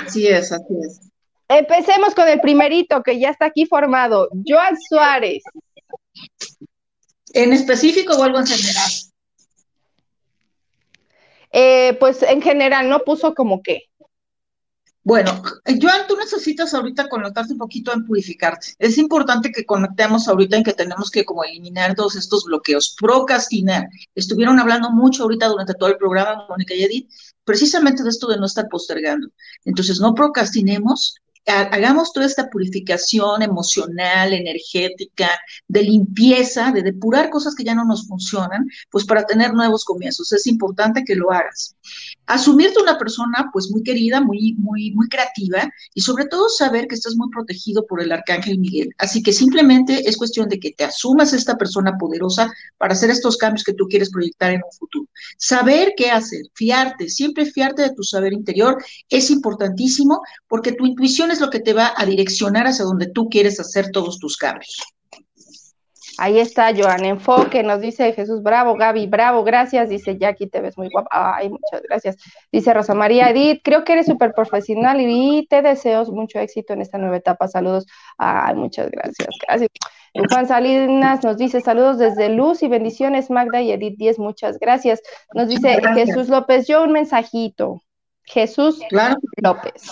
Así es, así es. Empecemos con el primerito que ya está aquí formado, Joan Suárez. ¿En específico o algo en general? Eh, pues en general, no puso como que. Bueno, Joan, tú necesitas ahorita conectarte un poquito en purificarte. Es importante que conectemos ahorita en que tenemos que como eliminar todos estos bloqueos, procrastinar. Estuvieron hablando mucho ahorita durante todo el programa, Mónica y Edith, precisamente de esto de no estar postergando. Entonces, no procrastinemos, hagamos toda esta purificación emocional, energética, de limpieza, de depurar cosas que ya no nos funcionan, pues para tener nuevos comienzos. Es importante que lo hagas. Asumirte una persona pues muy querida, muy, muy, muy creativa y sobre todo saber que estás muy protegido por el arcángel Miguel. Así que simplemente es cuestión de que te asumas esta persona poderosa para hacer estos cambios que tú quieres proyectar en un futuro. Saber qué hacer, fiarte, siempre fiarte de tu saber interior es importantísimo porque tu intuición es lo que te va a direccionar hacia donde tú quieres hacer todos tus cambios. Ahí está Joan Enfoque, nos dice Jesús Bravo, Gaby Bravo, gracias, dice Jackie, te ves muy guapa, ay, muchas gracias. Dice Rosa María Edith, creo que eres súper profesional y te deseo mucho éxito en esta nueva etapa, saludos, ay, muchas gracias, gracias. Juan Salinas nos dice saludos desde Luz y bendiciones, Magda y Edith 10, muchas gracias. Nos dice Jesús López, yo un mensajito. Jesús López.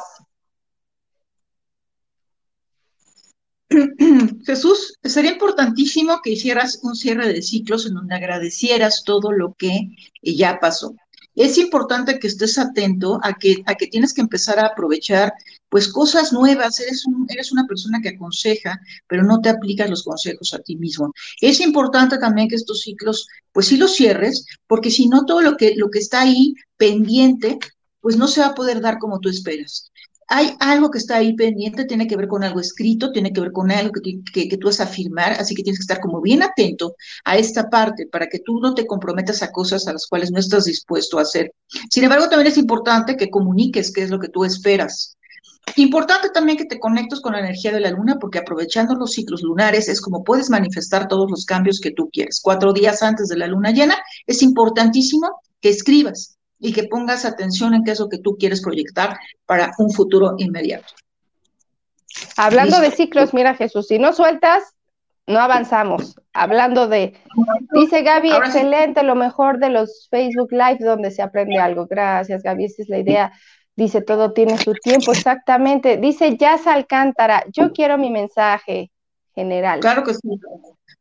Jesús, sería importantísimo que hicieras un cierre de ciclos en donde agradecieras todo lo que ya pasó. Es importante que estés atento a que, a que tienes que empezar a aprovechar pues cosas nuevas. Eres, un, eres una persona que aconseja, pero no te aplicas los consejos a ti mismo. Es importante también que estos ciclos, pues sí los cierres, porque si no todo lo que, lo que está ahí pendiente, pues no se va a poder dar como tú esperas hay algo que está ahí pendiente, tiene que ver con algo escrito, tiene que ver con algo que, tú vas a afirmar, así que tienes que estar como bien atento a esta parte para que tú no te comprometas a cosas a las cuales no estás dispuesto a hacer. Sin embargo, también es importante que comuniques qué es lo que tú esperas. Importante también que te conectes con la energía de la luna, porque aprovechando los ciclos lunares es como puedes manifestar todos los cambios que tú quieres. Cuatro días antes de la luna llena es importantísimo que escribas, y que pongas atención en qué es lo que tú quieres proyectar para un futuro inmediato. Hablando de ciclos, mira Jesús, si no sueltas, no avanzamos. Hablando de, dice Gaby, excelente, lo mejor de los Facebook Live donde se aprende algo. Gracias, Gaby, esa es la idea. Dice, todo tiene su tiempo, exactamente. Dice Jazz Alcántara, yo quiero mi mensaje general. Claro que sí.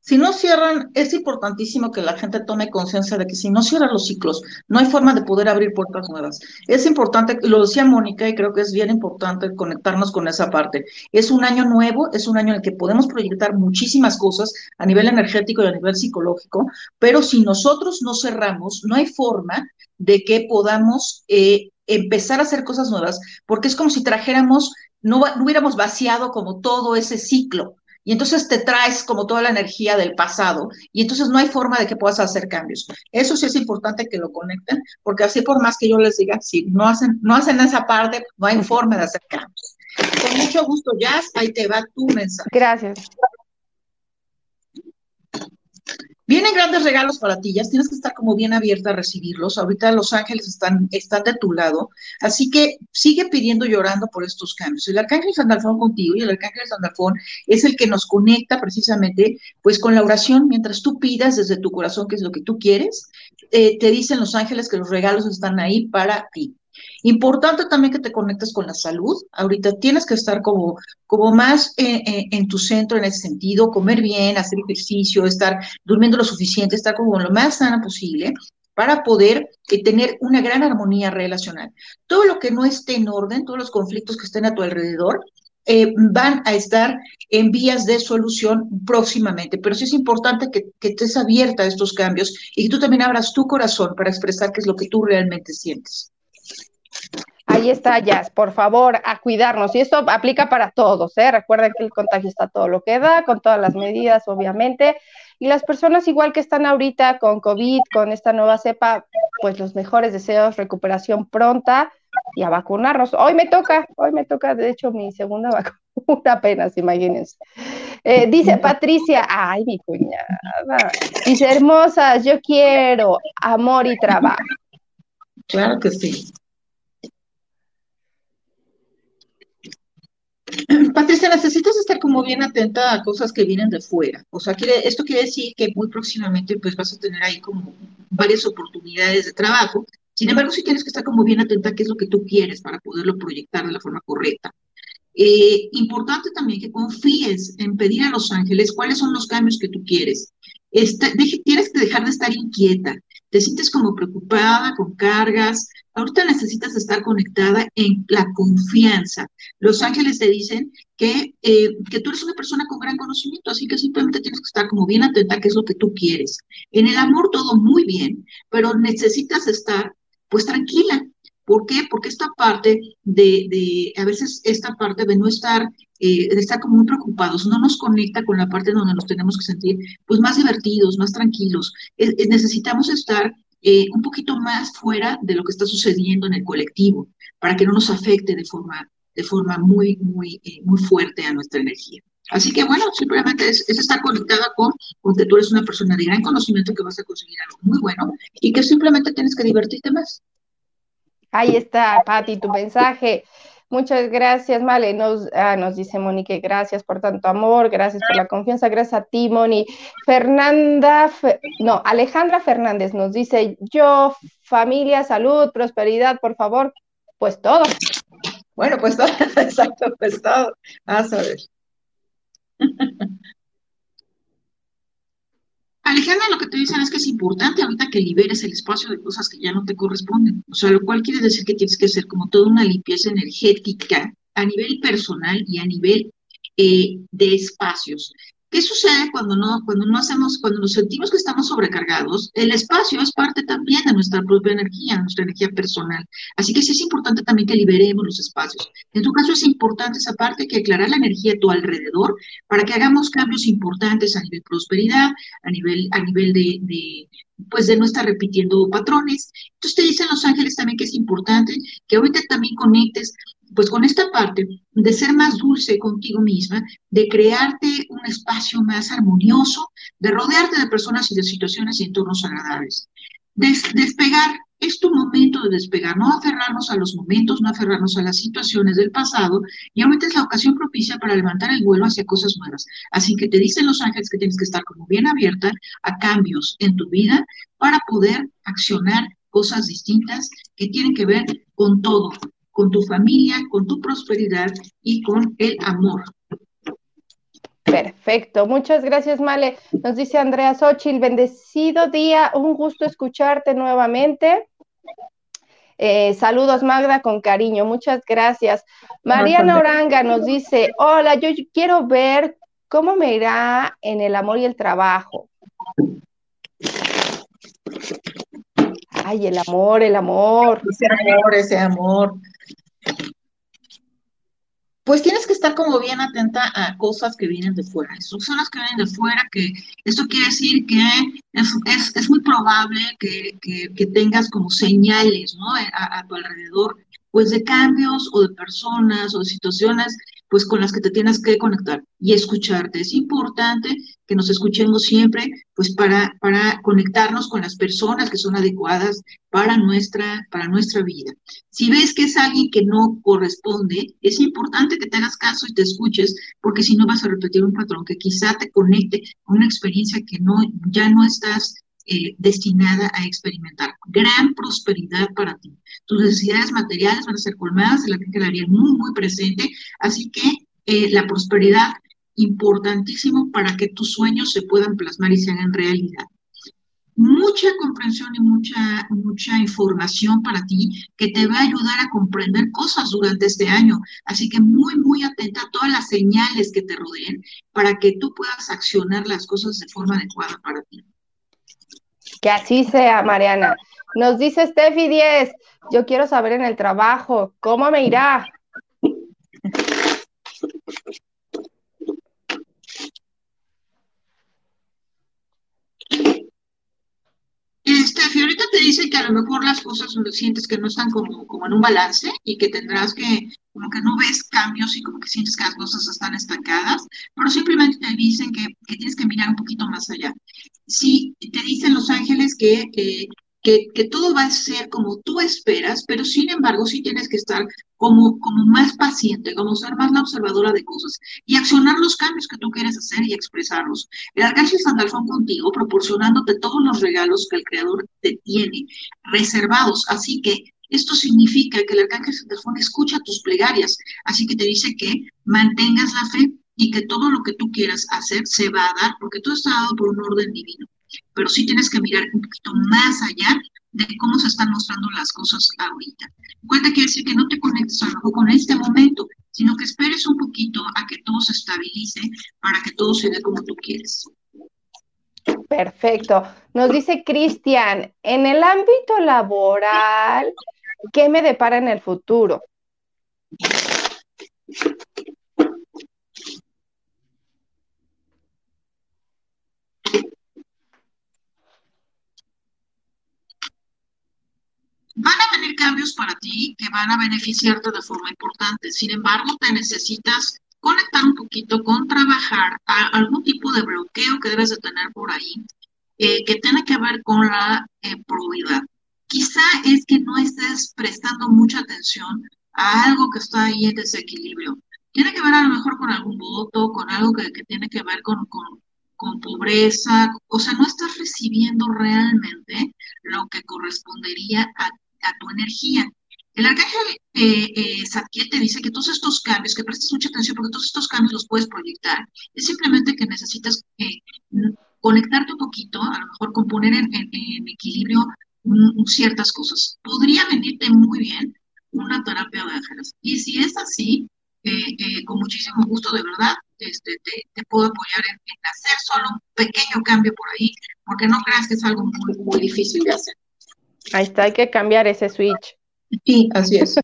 Si no cierran, es importantísimo que la gente tome conciencia de que si no cierran los ciclos, no hay forma de poder abrir puertas nuevas. Es importante, lo decía Mónica, y creo que es bien importante conectarnos con esa parte. Es un año nuevo, es un año en el que podemos proyectar muchísimas cosas a nivel energético y a nivel psicológico, pero si nosotros no cerramos, no hay forma de que podamos eh, empezar a hacer cosas nuevas, porque es como si trajéramos, no hubiéramos vaciado como todo ese ciclo y entonces te traes como toda la energía del pasado y entonces no hay forma de que puedas hacer cambios. Eso sí es importante que lo conecten, porque así por más que yo les diga, si no hacen, no hacen esa parte, no hay forma de hacer cambios. Con mucho gusto, Jazz, ahí te va tu mensaje. Gracias. Vienen grandes regalos para ti, ya tienes que estar como bien abierta a recibirlos. Ahorita los ángeles están, están de tu lado, así que sigue pidiendo y llorando por estos cambios. El arcángel Sandalfón contigo y el arcángel Sandalfón es el que nos conecta precisamente pues con la oración. Mientras tú pidas desde tu corazón qué es lo que tú quieres, eh, te dicen los ángeles que los regalos están ahí para ti. Importante también que te conectes con la salud. Ahorita tienes que estar como, como más eh, eh, en tu centro en ese sentido, comer bien, hacer ejercicio, estar durmiendo lo suficiente, estar como lo más sana posible para poder eh, tener una gran armonía relacional. Todo lo que no esté en orden, todos los conflictos que estén a tu alrededor, van a estar en vías de solución próximamente. Pero sí es importante que, que estés abierta a estos cambios y que tú también abras tu corazón para expresar qué es lo que tú realmente sientes. Ahí está, Jazz, por favor, a cuidarnos. Y esto aplica para todos, ¿eh? Recuerden que el contagio está todo lo que da, con todas las medidas, obviamente. Y las personas igual que están ahorita con COVID, con esta nueva cepa, pues los mejores deseos, recuperación pronta y a vacunarnos. Hoy me toca, hoy me toca, de hecho, mi segunda vacuna. una pena, imagínense. Eh, dice Patricia, ay, mi cuñada. Dice, hermosas, yo quiero amor y trabajo. Claro que sí. Patricia, necesitas estar como bien atenta a cosas que vienen de fuera. O sea, quiere, esto quiere decir que muy próximamente pues vas a tener ahí como varias oportunidades de trabajo. Sin embargo, sí tienes que estar como bien atenta a qué es lo que tú quieres para poderlo proyectar de la forma correcta. Eh, importante también que confíes en pedir a los ángeles cuáles son los cambios que tú quieres. tienes que dejar de estar inquieta. Te sientes como preocupada, con cargas, Ahorita necesitas estar conectada en la confianza. Los ángeles te dicen que, eh, que tú eres una persona con gran conocimiento, así que simplemente tienes que estar como bien atenta a qué es lo que tú quieres. En el amor todo muy bien, pero necesitas estar pues tranquila. ¿Por qué? Porque esta parte de, a veces esta parte de no estar, eh, de estar como muy preocupados, no nos conecta con la parte donde nos tenemos que sentir pues más divertidos, más tranquilos. necesitamos estar eh, un poquito más fuera de lo que está sucediendo en el colectivo, para que no nos afecte de forma, de forma muy, muy, eh, muy fuerte a nuestra energía. Así que bueno, simplemente es, estar conectada con, con, que tú eres una persona de gran conocimiento que vas a conseguir algo muy bueno y que simplemente tienes que divertirte más. Ahí está, Patti, tu mensaje. Muchas gracias, Male. Nos, ah, nos dice Monique, gracias por tanto amor, gracias por la confianza, gracias a ti, Moni. Fernanda, no, Alejandra Fernández nos dice, yo, familia, salud, prosperidad, por favor, pues todo. Bueno, pues todo, exacto, pues todo. Vamos a ver. Alejandra, lo que te dicen es que es importante ahorita que liberes el espacio de cosas que ya no te corresponden. O sea, lo cual quiere decir que tienes que hacer como toda una limpieza energética a nivel personal y a nivel eh, de espacios. ¿Qué sucede cuando no, cuando no hacemos, cuando nos sentimos que estamos sobrecargados? El espacio es parte también de nuestra propia energía, nuestra energía personal. Así que sí es importante también que liberemos los espacios. En tu caso es importante esa parte que aclarar la energía a tu alrededor para que hagamos cambios importantes a nivel prosperidad, a nivel, a nivel de, de pues de no estar repitiendo patrones. Entonces te dicen los ángeles también que es importante que ahorita también conectes pues con esta parte de ser más dulce contigo misma, de crearte un espacio más armonioso, de rodearte de personas y de situaciones y entornos agradables. despegar, es tu momento de despegar, no aferrarnos a los momentos, no aferrarnos a las situaciones del pasado, y ahorita es la ocasión propicia para levantar el vuelo hacia cosas nuevas. Así que te dicen los ángeles que tienes que estar como bien abierta a cambios en tu vida para poder accionar cosas distintas que tienen que ver con todo, con tu familia, con tu prosperidad y con el amor. Perfecto, muchas gracias, Male. Nos dice Andrea Xochil, bendecido día, un gusto escucharte nuevamente. Eh, saludos, Magda, con cariño, muchas gracias. Mariana Oranga nos dice, hola, yo quiero ver cómo me irá en el amor y el trabajo. Ay, el amor, el amor. Ese amor, ese amor pues tienes que estar como bien atenta a cosas que vienen de fuera. Las que vienen de fuera, que esto quiere decir que es, muy probable que, tengas como señales ¿no? a, a, tu alrededor, pues de cambios o de personas o de situaciones pues con las que te tienes que conectar y escucharte. Es importante que nos escuchemos siempre, pues para, para conectarnos con las personas que son adecuadas para nuestra, para nuestra vida. Si ves que es alguien que no corresponde, es importante que te hagas caso y te escuches, porque si no vas a repetir un patrón que quizá te conecte a una experiencia que no, ya no estás eh, destinada a experimentar. Gran prosperidad para ti. Tus necesidades materiales van a ser colmadas, la que quedaría muy, muy presente. Así que eh, la prosperidad, importantísimo para que tus sueños se puedan plasmar y se hagan realidad. Mucha comprensión y mucha, mucha información para ti que te va a ayudar a comprender cosas durante este año. Así que muy, muy atenta a todas las señales que te rodeen para que tú puedas accionar las cosas de forma adecuada para ti. Que así sea, Mariana. Nos dice Steffi 10, yo quiero saber en el trabajo, ¿cómo me irá? Steffi, ahorita te dice que a lo mejor las cosas sientes que no están como, como en un balance y que tendrás que, como que no ves cambios y como que sientes que las cosas están estancadas, pero simplemente te dicen que, que tienes que mirar un poquito más allá. Sí, te dicen los ángeles que eh, que, todo va a ser como tú esperas, pero sin embargo sí tienes que estar como, como más paciente, como ser más la observadora de cosas y accionar los cambios que tú quieres hacer y expresarlos. El arcángel Sandalfón contigo, proporcionándote todos los regalos que el Creador te tiene reservados. Así que esto significa que el arcángel Sandalfón escucha tus plegarias, así que te dice que mantengas la fe y que todo lo que tú quieras hacer se va a dar, porque todo está dado por un orden divino pero sí tienes que mirar un poquito más allá de cómo se están mostrando las cosas ahorita. Cuenta quiere decir que no te conectes a mejor con este momento, sino que esperes un poquito a que todo se estabilice para que todo se dé como tú quieres. Perfecto. Nos dice Cristian, en el ámbito laboral, ¿qué me depara en el futuro? Van a venir cambios para ti que van a beneficiarte de forma importante. Sin embargo, te necesitas conectar un poquito con trabajar a algún tipo de bloqueo que debes de tener por ahí, eh, que tiene que ver con la eh, probidad. Quizá es que no estés prestando mucha atención a algo que está ahí en desequilibrio. Tiene que ver a lo mejor con algún voto, con algo que, tiene que ver con, con, con pobreza, o sea, no estás recibiendo realmente lo que correspondería a a tu energía. El arcángel eh, eh te dice que todos estos cambios, que prestes mucha atención porque todos estos cambios los puedes proyectar. Es simplemente que necesitas eh, conectarte un poquito, a lo mejor componer en, equilibrio ciertas cosas. Podría venirte muy bien una terapia de ángeles. Y si es así, eh, con muchísimo gusto, de verdad, este, te, puedo apoyar en, en, hacer solo un pequeño cambio por ahí, porque no creas que es algo muy difícil de hacer. Ahí está, hay que cambiar ese switch. Sí, así es.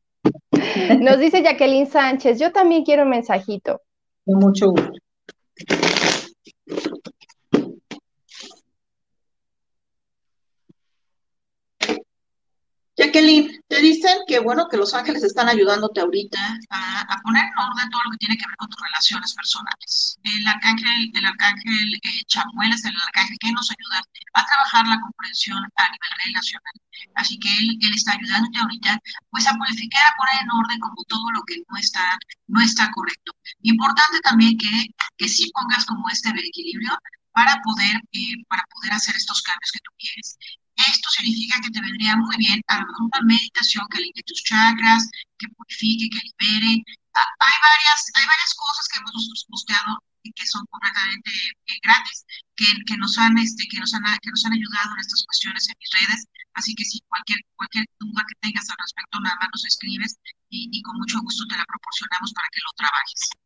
Nos dice Jacqueline Sánchez, yo también quiero un mensajito. Con mucho gusto. Jacqueline, te dicen que bueno, que los ángeles están ayudándote ahorita a, poner en orden todo lo que tiene que ver con tus relaciones personales. El arcángel, el arcángel eh, Chamuel es el arcángel que nos ayuda a trabajar la comprensión a nivel relacional. Así que él, él está ayudándote ahorita pues a purificar, a poner en orden como todo lo que no está, no está correcto. Importante también que, que sí pongas como este equilibrio para poder, eh, para poder hacer estos cambios que tú quieres. Esto significa que te vendría muy bien a lo mejor una meditación que limpie tus chakras, que purifique, que libere. Ah, hay varias, hay varias cosas que hemos nosotros posteado que son completamente eh, gratis, que, que, nos han, este, que, nos han, que nos han ayudado en estas cuestiones en mis redes. Así que si cualquier, cualquier duda que tengas al respecto, nada más nos escribes y, y con mucho gusto te la proporcionamos para que lo trabajes.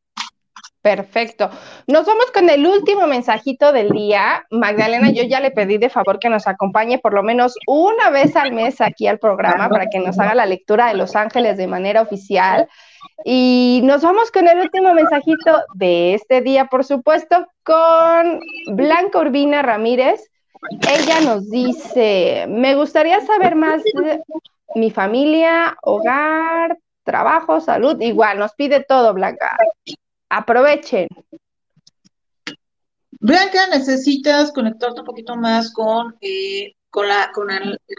Perfecto. Nos vamos con el último mensajito del día. Magdalena, yo ya le pedí de favor que nos acompañe por lo menos una vez al mes aquí al programa para que nos haga la lectura de Los Ángeles de manera oficial. Y nos vamos con el último mensajito de este día, por supuesto, con Blanca Urbina Ramírez. Ella nos dice, me gustaría saber más de mi familia, hogar, trabajo, salud. Igual, nos pide todo, Blanca. Aprovechen. Blanca, necesitas conectarte un poquito más con, eh, con, la, con,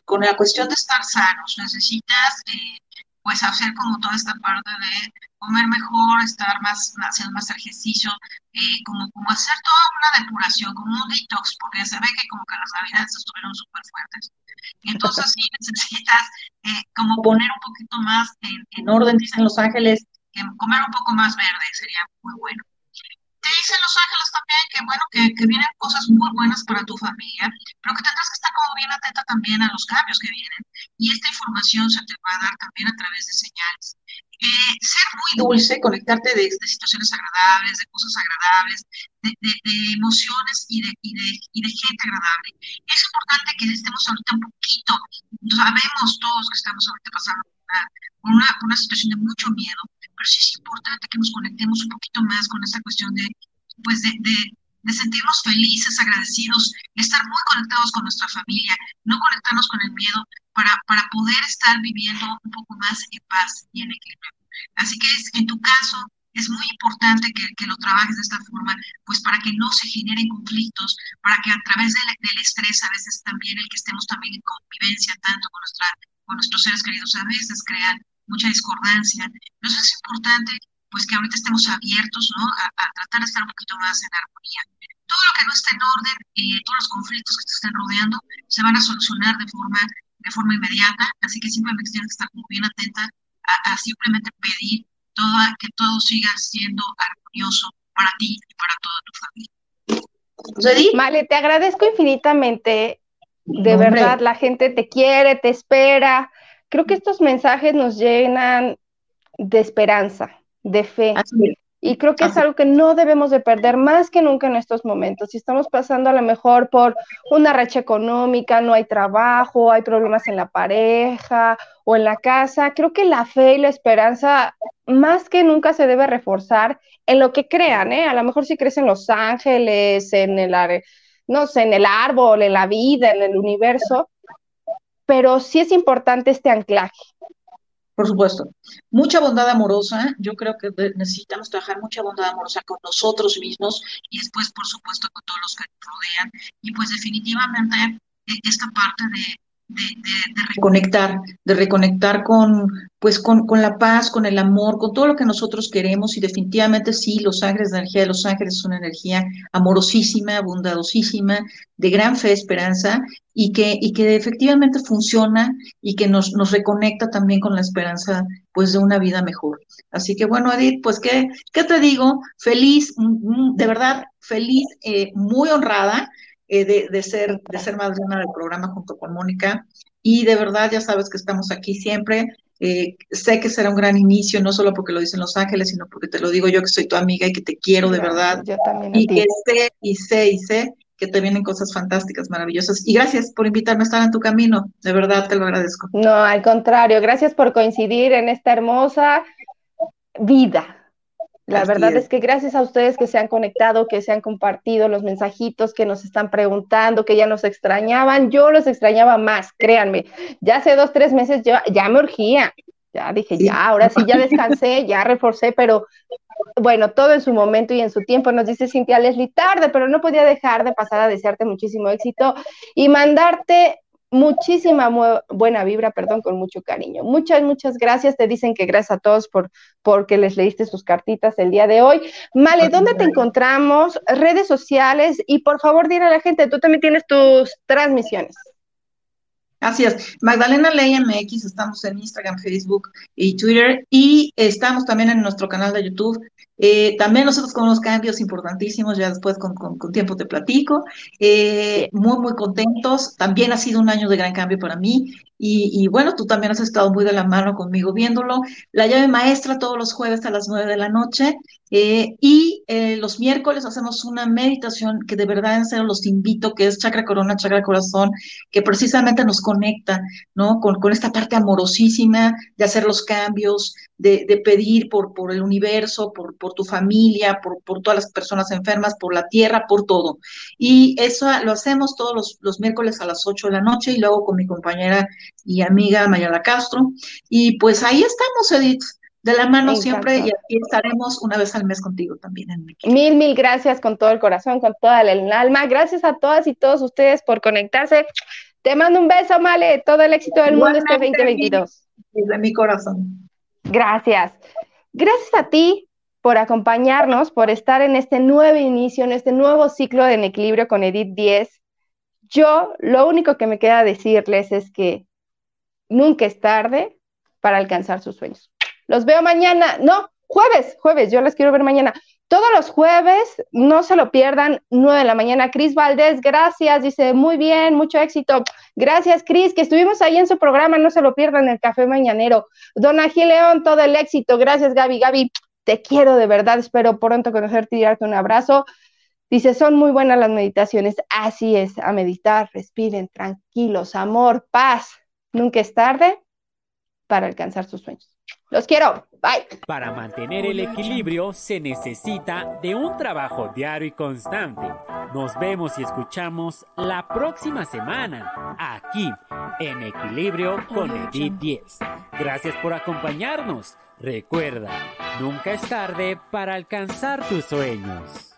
con la cuestión de estar sanos. Necesitas eh, pues hacer como toda esta parte de comer mejor, estar más, haciendo más ejercicio, eh, como, como hacer toda una depuración, como un detox, porque se ve que como que las navidades estuvieron súper fuertes. Entonces sí necesitas como poner un poquito más en, en orden, dicen Los Ángeles, comer un poco más verde sería muy bueno. Te dicen Los Ángeles también que, bueno, que, que, vienen cosas muy buenas para tu familia, pero que tendrás que estar como bien atenta también a los cambios que vienen. Y esta información se te va a dar también a través de señales. Eh, ser muy dulce, conectarte de, de, situaciones agradables, de cosas agradables, de, de, de emociones y y, y de, gente agradable. Es importante que estemos ahorita un poquito, sabemos todos que estamos ahorita pasando una, una, una situación de mucho miedo, pero sí es importante que nos conectemos un poquito más con esta cuestión de, pues de, de, de sentirnos felices, agradecidos, de estar muy conectados con nuestra familia, no conectarnos con el miedo para, para poder estar viviendo un poco más en paz y en equilibrio. Así que es, en tu caso, es muy importante que, que, lo trabajes de esta forma, pues para que no se generen conflictos, para que a través del, del estrés, a veces también el que estemos también en convivencia tanto con, nuestra, con nuestros seres queridos, a veces crean mucha discordancia. Entonces es importante pues que ahorita estemos abiertos ¿no? a, a tratar de estar un poquito más en armonía. Todo lo que no esté en orden, eh, todos los conflictos que te estén rodeando, se van a solucionar de forma, de forma inmediata, así que simplemente tienes que estar muy bien atenta a, a simplemente pedir que todo siga siendo armonioso para ti y para toda tu familia. Vale, te agradezco infinitamente. De verdad, la gente te quiere, te espera. Creo que estos mensajes nos llenan de esperanza, de fe. Y creo que es algo que no debemos de perder más que nunca en estos momentos. Si estamos pasando a lo mejor por una racha económica, no hay trabajo, hay problemas en la pareja o en la casa, creo que la fe y la esperanza más que nunca se debe reforzar en lo que crean, ¿eh? A lo mejor si crees en los ángeles, en el, no sé, en el árbol, en la vida, en el universo, pero sí es importante este anclaje. Por supuesto. Mucha bondad amorosa. Yo creo que necesitamos trabajar mucha bondad amorosa con nosotros mismos y después, por supuesto, con todos los que nos rodean. Y pues definitivamente e, esta parte de, de, de, reconectar, de reconectar con, pues con, con, la paz, con el amor, con todo lo que nosotros queremos. Y definitivamente sí, los ángeles, la energía de los ángeles es una energía amorosísima, bondadosísima, de gran fe, esperanza y que, y que efectivamente funciona y que nos, nos reconecta también con la esperanza pues de una vida mejor. Así que bueno, Edith, pues qué, qué te digo, feliz, mm, mm, de verdad, feliz, eh, muy honrada eh, de, de, ser, de ser madrina del programa junto con Mónica. Y de verdad, ya sabes que estamos aquí siempre. Eh, sé que será un gran inicio, no solo porque lo dicen Los Ángeles, sino porque te lo digo yo que soy tu amiga y que te quiero de verdad. Yo también. Y que sé, y sé, y sé que te vienen cosas fantásticas, maravillosas. Y gracias por invitarme a estar en tu camino, de verdad te lo agradezco. No, al contrario, gracias por coincidir en esta hermosa vida, la verdad es. que gracias a ustedes que se han conectado, que se han compartido los mensajitos, que nos están preguntando, que ya nos extrañaban, yo los extrañaba más, créanme. Ya hace dos, tres meses yo ya me urgía, ya dije, ya, ahora sí, ya descansé, ya reforcé, pero bueno, todo en su momento y en su tiempo, nos dice Cintia Leslie, tarde, pero no podía dejar de pasar a desearte muchísimo éxito y mandarte muchísima buena vibra, perdón, con mucho cariño. Muchas, muchas gracias. Te dicen que gracias a todos por porque les leíste sus cartitas el día de hoy. Male, ¿dónde te encontramos? Redes sociales y por favor dile a la gente, tú también tienes tus transmisiones. Así es. Magdalena Ley MX, estamos en Instagram, Facebook y Twitter y estamos también en nuestro canal de YouTube eh, también nosotros con unos cambios importantísimos, ya después con, con, tiempo te platico. Eh, muy, muy contentos. También ha sido un año de gran cambio para mí. Y, y, bueno, tú también has estado muy de la mano conmigo viéndolo. La llave maestra todos los jueves a las nueve de la noche. Eh, y eh, los miércoles hacemos una meditación que de verdad en serio los invito, que es Chakra Corona, Chakra Corazón, que precisamente nos conecta, ¿no? Con, con esta parte amorosísima de hacer los cambios, de, de pedir por, por el universo, por, por tu familia, por, por todas las personas enfermas, por la tierra, por todo. Y eso lo hacemos todos los, los miércoles a las ocho de la noche y luego con mi compañera y amiga Mayala Castro. Y pues ahí estamos, Edith de la mano siempre y aquí estaremos una vez al mes contigo también. En mil, mil gracias con todo el corazón, con toda el alma. Gracias a todas y todos ustedes por conectarse. Te mando un beso, Male. Todo el éxito del mundo este 2022. Desde mi corazón. Gracias. Gracias a ti por acompañarnos, por estar en este nuevo inicio, en este nuevo ciclo de En Equilibrio con Edith 10. Yo lo único que me queda decirles es que nunca es tarde para alcanzar sus sueños. Los veo mañana, no, jueves, jueves, yo les quiero ver mañana. Todos los jueves, no se lo pierdan, 9 de la mañana. Cris Valdés, gracias, dice, muy bien, mucho éxito. Gracias, Cris, que estuvimos ahí en su programa, no se lo pierdan, el Café Mañanero. Don Gil León, todo el éxito. Gracias, Gaby. Gaby, te quiero de verdad, espero pronto conocerte y darte un abrazo. Dice, son muy buenas las meditaciones. Así es, a meditar, respiren, tranquilos, amor, paz. Nunca es tarde para alcanzar sus sueños. Los quiero. Bye. Para mantener el equilibrio se necesita de un trabajo diario y constante. Nos vemos y escuchamos la próxima semana aquí en Equilibrio con Edith 10. Gracias por acompañarnos. Recuerda, nunca es tarde para alcanzar tus sueños.